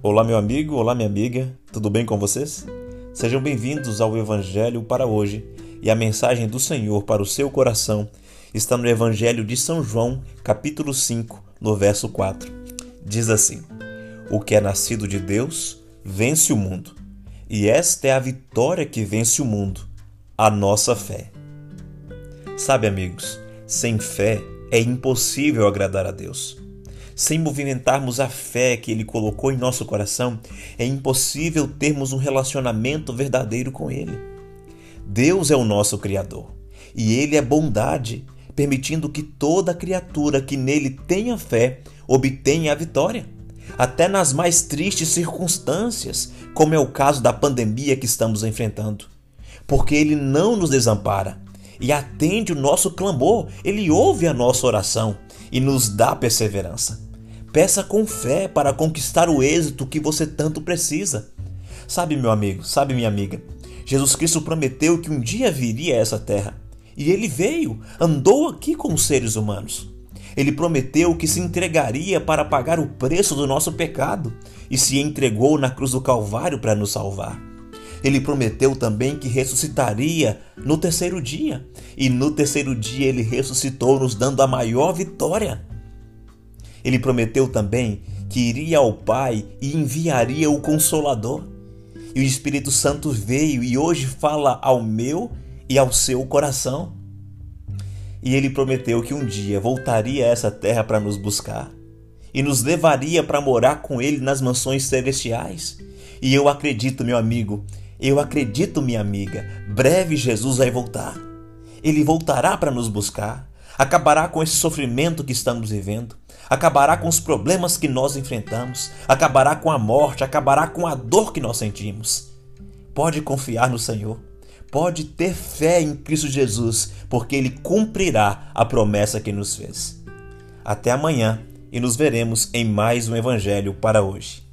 Olá, meu amigo, olá, minha amiga, tudo bem com vocês? Sejam bem-vindos ao Evangelho para hoje e a mensagem do Senhor para o seu coração está no Evangelho de São João, capítulo 5, no verso 4. Diz assim: O que é nascido de Deus vence o mundo, e esta é a vitória que vence o mundo, a nossa fé. Sabe, amigos, sem fé é impossível agradar a Deus. Sem movimentarmos a fé que Ele colocou em nosso coração, é impossível termos um relacionamento verdadeiro com Ele. Deus é o nosso Criador e Ele é bondade, permitindo que toda criatura que nele tenha fé obtenha a vitória, até nas mais tristes circunstâncias, como é o caso da pandemia que estamos enfrentando. Porque Ele não nos desampara e atende o nosso clamor, Ele ouve a nossa oração e nos dá perseverança. Peça com fé para conquistar o êxito que você tanto precisa. Sabe, meu amigo, sabe, minha amiga, Jesus Cristo prometeu que um dia viria a essa terra. E ele veio, andou aqui com os seres humanos. Ele prometeu que se entregaria para pagar o preço do nosso pecado e se entregou na cruz do Calvário para nos salvar. Ele prometeu também que ressuscitaria no terceiro dia, e no terceiro dia ele ressuscitou, nos dando a maior vitória. Ele prometeu também que iria ao Pai e enviaria o Consolador. E o Espírito Santo veio e hoje fala ao meu e ao seu coração. E ele prometeu que um dia voltaria a essa terra para nos buscar e nos levaria para morar com ele nas mansões celestiais. E eu acredito, meu amigo, eu acredito, minha amiga, breve Jesus vai voltar. Ele voltará para nos buscar, acabará com esse sofrimento que estamos vivendo, acabará com os problemas que nós enfrentamos, acabará com a morte, acabará com a dor que nós sentimos. Pode confiar no Senhor, pode ter fé em Cristo Jesus, porque Ele cumprirá a promessa que nos fez. Até amanhã e nos veremos em mais um Evangelho para hoje.